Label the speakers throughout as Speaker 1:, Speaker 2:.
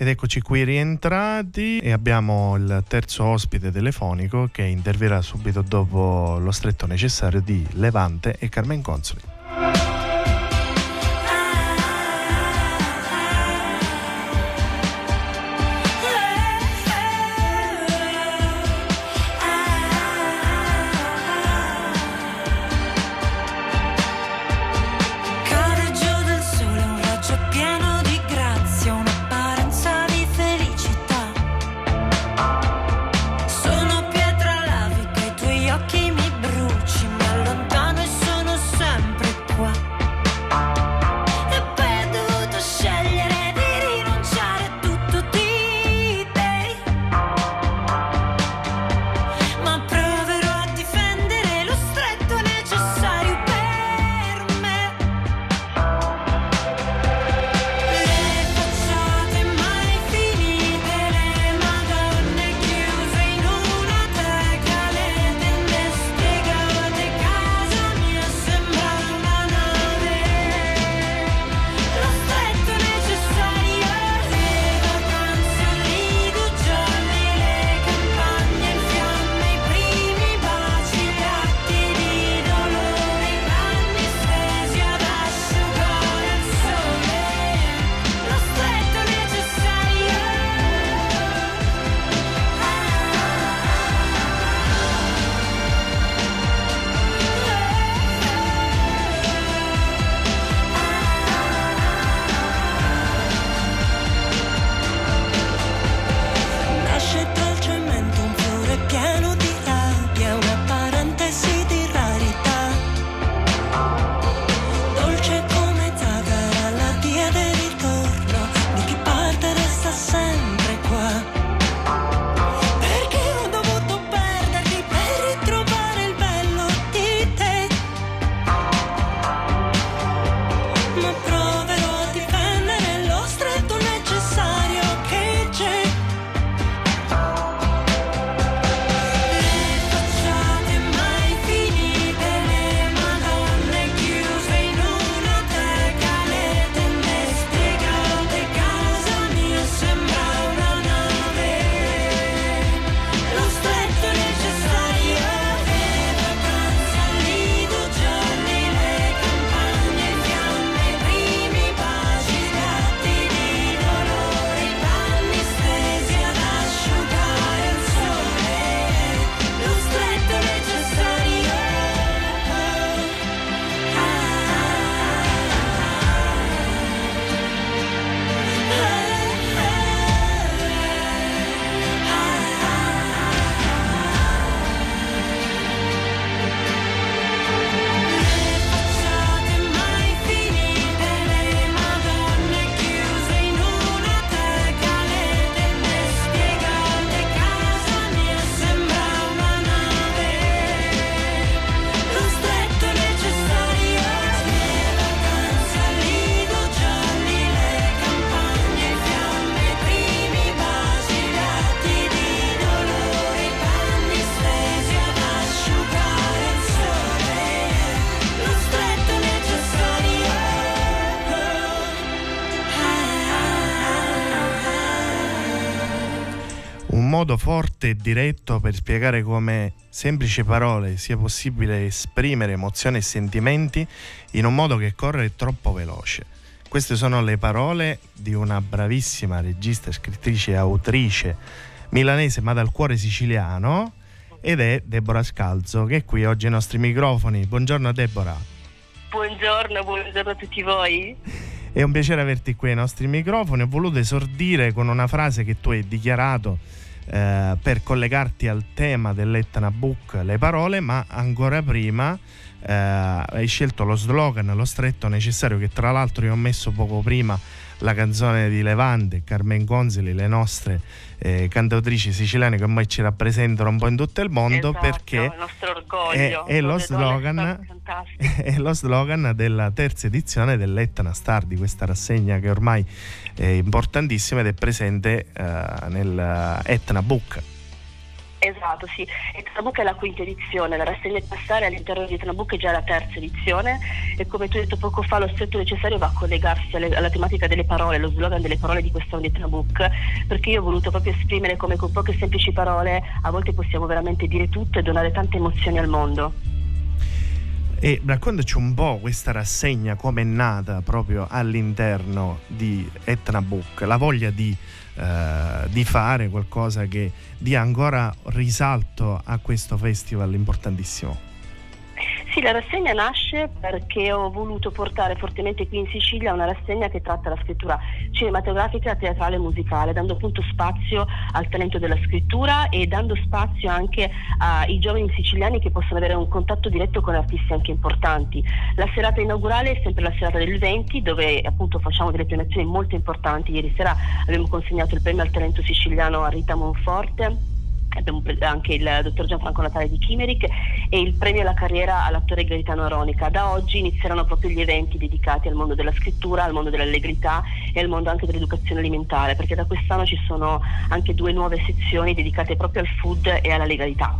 Speaker 1: Ed eccoci qui rientrati e abbiamo il terzo ospite telefonico che interverrà subito dopo lo stretto necessario di Levante e Carmen Consoli. Modo forte e diretto per spiegare come semplici parole sia possibile esprimere emozioni e sentimenti in un modo che corre troppo veloce. Queste sono le parole di una bravissima regista, scrittrice e autrice milanese ma dal cuore siciliano ed è Deborah Scalzo che è qui oggi ai nostri microfoni. Buongiorno Deborah.
Speaker 2: Buongiorno, buongiorno a tutti voi.
Speaker 1: È un piacere averti qui ai nostri microfoni. Ho voluto esordire con una frase che tu hai dichiarato eh, per collegarti al tema dell'Etna Book le parole, ma ancora prima eh, hai scelto lo slogan, lo stretto necessario, che tra l'altro io ho messo poco prima la canzone di Levante, Carmen Gonzili, le nostre eh, cantautrici siciliane che ormai ci rappresentano un po' in tutto il mondo
Speaker 2: esatto,
Speaker 1: perché
Speaker 2: è,
Speaker 1: è, lo slogan, è, lo slogan, della terza edizione dell'Etna Star, di questa rassegna che ormai è importantissima ed è presente uh, nel Etna Book. Esatto, sì. E Trabuc è la quinta edizione, la rassegna passare all'interno di Trabuc è già la terza edizione e come tu hai detto poco fa lo stretto necessario va a collegarsi alle, alla tematica delle parole, lo slogan delle parole di quest'anno di Trabuc, perché io ho voluto proprio esprimere come con poche semplici parole a volte possiamo veramente dire tutto e donare tante emozioni al mondo.
Speaker 2: E raccontaci un po' questa rassegna, come è nata proprio all'interno di Etna Book, la voglia di eh, di fare qualcosa che dia ancora risalto a questo festival importantissimo.
Speaker 1: Sì, la rassegna nasce perché ho voluto portare fortemente qui in Sicilia una rassegna che tratta la scrittura cinematografica, teatrale e musicale, dando appunto spazio al talento della scrittura e dando spazio anche ai giovani siciliani che possono avere un contatto diretto con artisti anche importanti. La serata inaugurale è sempre la serata del 20 dove appunto facciamo delle premiazioni molto importanti. Ieri sera abbiamo consegnato il premio al talento siciliano a Rita Monforte abbiamo anche il dottor Gianfranco Natale di Chimeric e il premio alla carriera all'attore Gaetano Aronica. Da oggi inizieranno proprio gli eventi dedicati al mondo della scrittura, al mondo dell'allegrità e al mondo anche dell'educazione alimentare, perché da quest'anno ci sono anche due nuove sezioni dedicate proprio al food e alla legalità.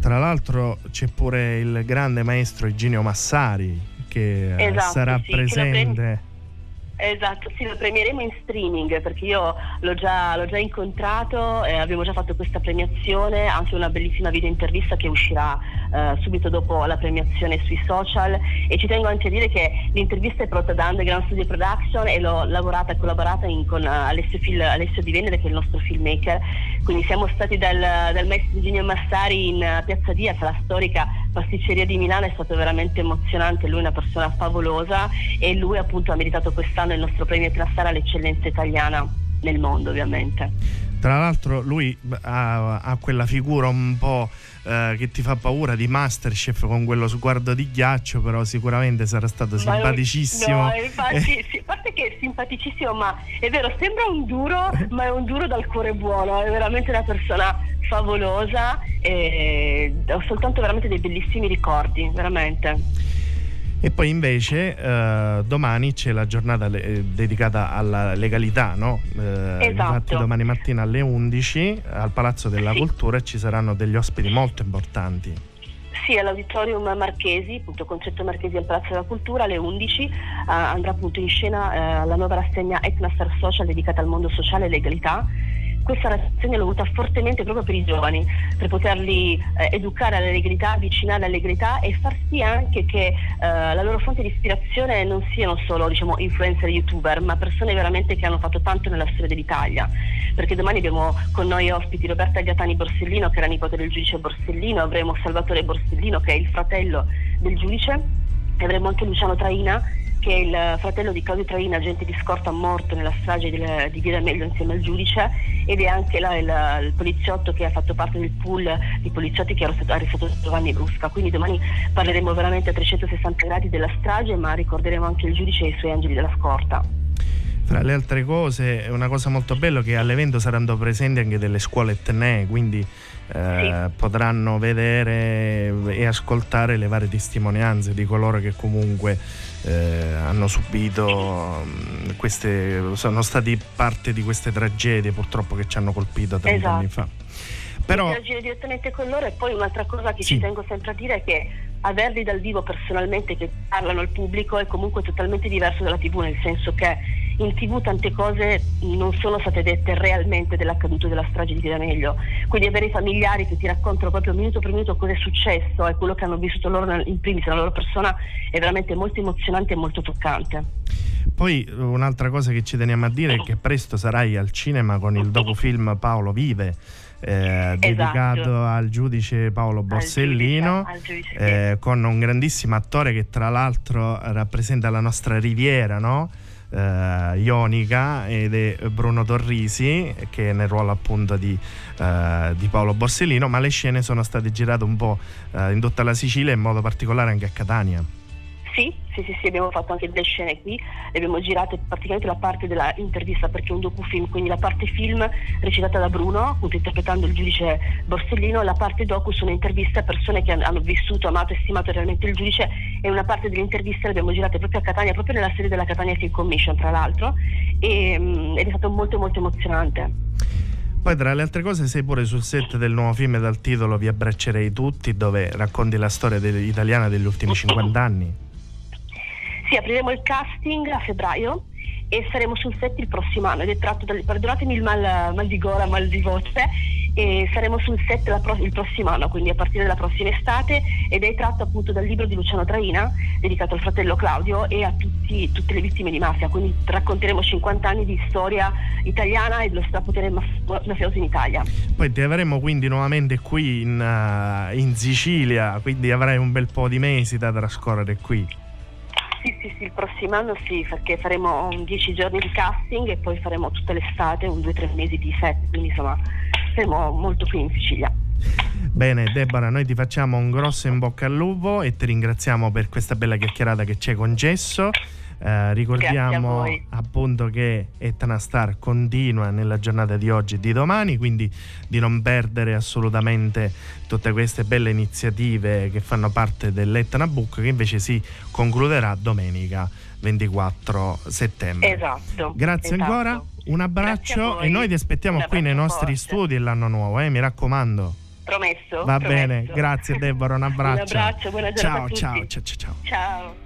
Speaker 2: Tra l'altro c'è pure il grande maestro Eugenio Massari che eh, esatto, sarà sì, presente
Speaker 1: Esatto, sì, lo premieremo in streaming perché io l'ho già, l'ho già incontrato, eh, abbiamo già fatto questa premiazione, anche una bellissima video intervista che uscirà eh, subito dopo la premiazione sui social. E ci tengo anche a dire che l'intervista è prodotta da Underground Studio Production e l'ho lavorata e collaborata in, con uh, Alessio, Fil, Alessio, Di Venere che è il nostro filmmaker, quindi siamo stati dal, dal maestro Eugenio Massari in uh, Piazza Diaz, la storica pasticceria di Milano, è stato veramente emozionante, lui è una persona favolosa e lui appunto ha meritato quest'anno quest'anno il nostro premio Trassara all'eccellenza italiana nel mondo ovviamente.
Speaker 2: Tra l'altro lui ha, ha quella figura un po' eh, che ti fa paura di Masterchef con quello sguardo di ghiaccio, però sicuramente sarà stato simpaticissimo.
Speaker 1: No, infatti, eh. sì, a parte che è simpaticissimo, ma è vero, sembra un duro, ma è un duro dal cuore buono, è veramente una persona favolosa e ho soltanto veramente dei bellissimi ricordi, veramente.
Speaker 2: E poi invece eh, domani c'è la giornata le- eh, dedicata alla legalità, no? Eh, esatto. Infatti domani mattina alle 11 al Palazzo della sì. Cultura ci saranno degli ospiti molto importanti.
Speaker 1: Sì, all'Auditorium Marchesi, appunto Concetto Marchesi al Palazzo della Cultura, alle 11 uh, andrà appunto in scena uh, la nuova rassegna Etnastar Social dedicata al mondo sociale e legalità questa rassegna l'ho voluta fortemente proprio per i giovani, per poterli eh, educare all'allegrità, avvicinare all'allegrità e far sì anche che eh, la loro fonte di ispirazione non siano solo diciamo, influencer youtuber, ma persone veramente che hanno fatto tanto nella storia dell'Italia. Perché domani abbiamo con noi ospiti Roberta Gattani Borsellino, che era nipote del giudice Borsellino, avremo Salvatore Borsellino, che è il fratello del giudice, e avremo anche Luciano Traina che è il fratello di Claudio Traina, agente di scorta morto nella strage di, di Via D'Amelio insieme al giudice ed è anche la, il, il, poliziotto che ha fatto parte del pool di poliziotti che ha arrestato Giovanni Brusca. Quindi domani parleremo veramente a 360 gradi della strage, ma ricorderemo anche il giudice e i suoi angeli della scorta.
Speaker 2: Fra le altre cose, una cosa molto bella è che all'evento saranno presenti anche delle scuole etnee, quindi eh, sì. potranno vedere e ascoltare le varie testimonianze di coloro che comunque eh, hanno subito mm, queste, sono stati parte di queste tragedie purtroppo che ci hanno colpito tanti esatto. anni fa.
Speaker 1: Però... Interagire direttamente con loro e poi un'altra cosa che sì. ci tengo sempre a dire è che averli dal vivo personalmente che parlano al pubblico è comunque totalmente diverso dalla tv, nel senso che in tv tante cose non sono state dette realmente dell'accaduto della strage di Via quindi avere i familiari che ti raccontano proprio minuto per minuto cosa è successo e quello che hanno vissuto loro in primis, la loro persona, è veramente molto emozionante e molto toccante.
Speaker 2: Poi un'altra cosa che ci teniamo a dire è che presto sarai al cinema con il docufilm Paolo Vive eh, dedicato esatto. al giudice Paolo Borsellino, al giudice, al giudice, eh, con un grandissimo attore che tra l'altro rappresenta la nostra riviera, no? Eh, ionica ed è Bruno Torrisi che è nel ruolo appunto di, eh, di, Paolo Borsellino, ma le scene sono state girate un po' eh, in tutta la Sicilia e in modo particolare anche a Catania.
Speaker 1: Sì, sì, sì, sì, abbiamo fatto anche delle scene qui, abbiamo girato praticamente la parte dell'intervista perché è un docufilm, quindi la parte film recitata da Bruno, appunto interpretando il giudice Borsellino, la parte docu sono interviste a persone che hanno vissuto, amato e stimato realmente il giudice e una parte delle interviste le abbiamo girate proprio a Catania, proprio nella serie della Catania Film Commission tra l'altro, e, mm, ed è stato molto molto emozionante.
Speaker 2: Poi tra le altre cose sei pure sul set del nuovo film dal titolo Vi abbraccerei tutti dove racconti la storia italiana degli ultimi 50 anni.
Speaker 1: Sì, apriremo il casting a febbraio e saremo sul set il prossimo anno ed è tratto dal, perdonatemi il mal, mal di gola, mal di voce e saremo sul set pro, il prossimo anno, quindi a partire dalla prossima estate ed è tratto appunto dal libro di Luciano Traina dedicato al fratello Claudio e a tutti, tutte le vittime di mafia, quindi racconteremo 50 anni di storia italiana e dello strapotere mafioso in Italia.
Speaker 2: Poi ti avremo quindi nuovamente qui in, uh, in Sicilia, quindi avrai un bel po' di mesi da trascorrere qui.
Speaker 1: Sì, sì, sì, il prossimo anno sì, perché faremo 10 giorni di casting e poi faremo tutta l'estate, un 2-3 mesi di set, quindi insomma saremo molto qui in Sicilia.
Speaker 2: Bene Deborah, noi ti facciamo un grosso in bocca al lupo e ti ringraziamo per questa bella chiacchierata che ci hai concesso. Eh, ricordiamo appunto che Etna Star continua nella giornata di oggi e di domani, quindi di non perdere assolutamente tutte queste belle iniziative che fanno parte dell'Etna Book che invece si concluderà domenica 24 settembre.
Speaker 1: Esatto.
Speaker 2: Grazie
Speaker 1: esatto.
Speaker 2: ancora, un abbraccio e noi ti aspettiamo qui nei nostri
Speaker 1: forte.
Speaker 2: studi l'anno nuovo, eh, mi raccomando.
Speaker 1: Promesso.
Speaker 2: Va
Speaker 1: promesso.
Speaker 2: bene, grazie Deborah, un abbraccio.
Speaker 1: Un abbraccio, buona giornata
Speaker 2: ciao, ciao, ciao, ciao.
Speaker 1: Ciao.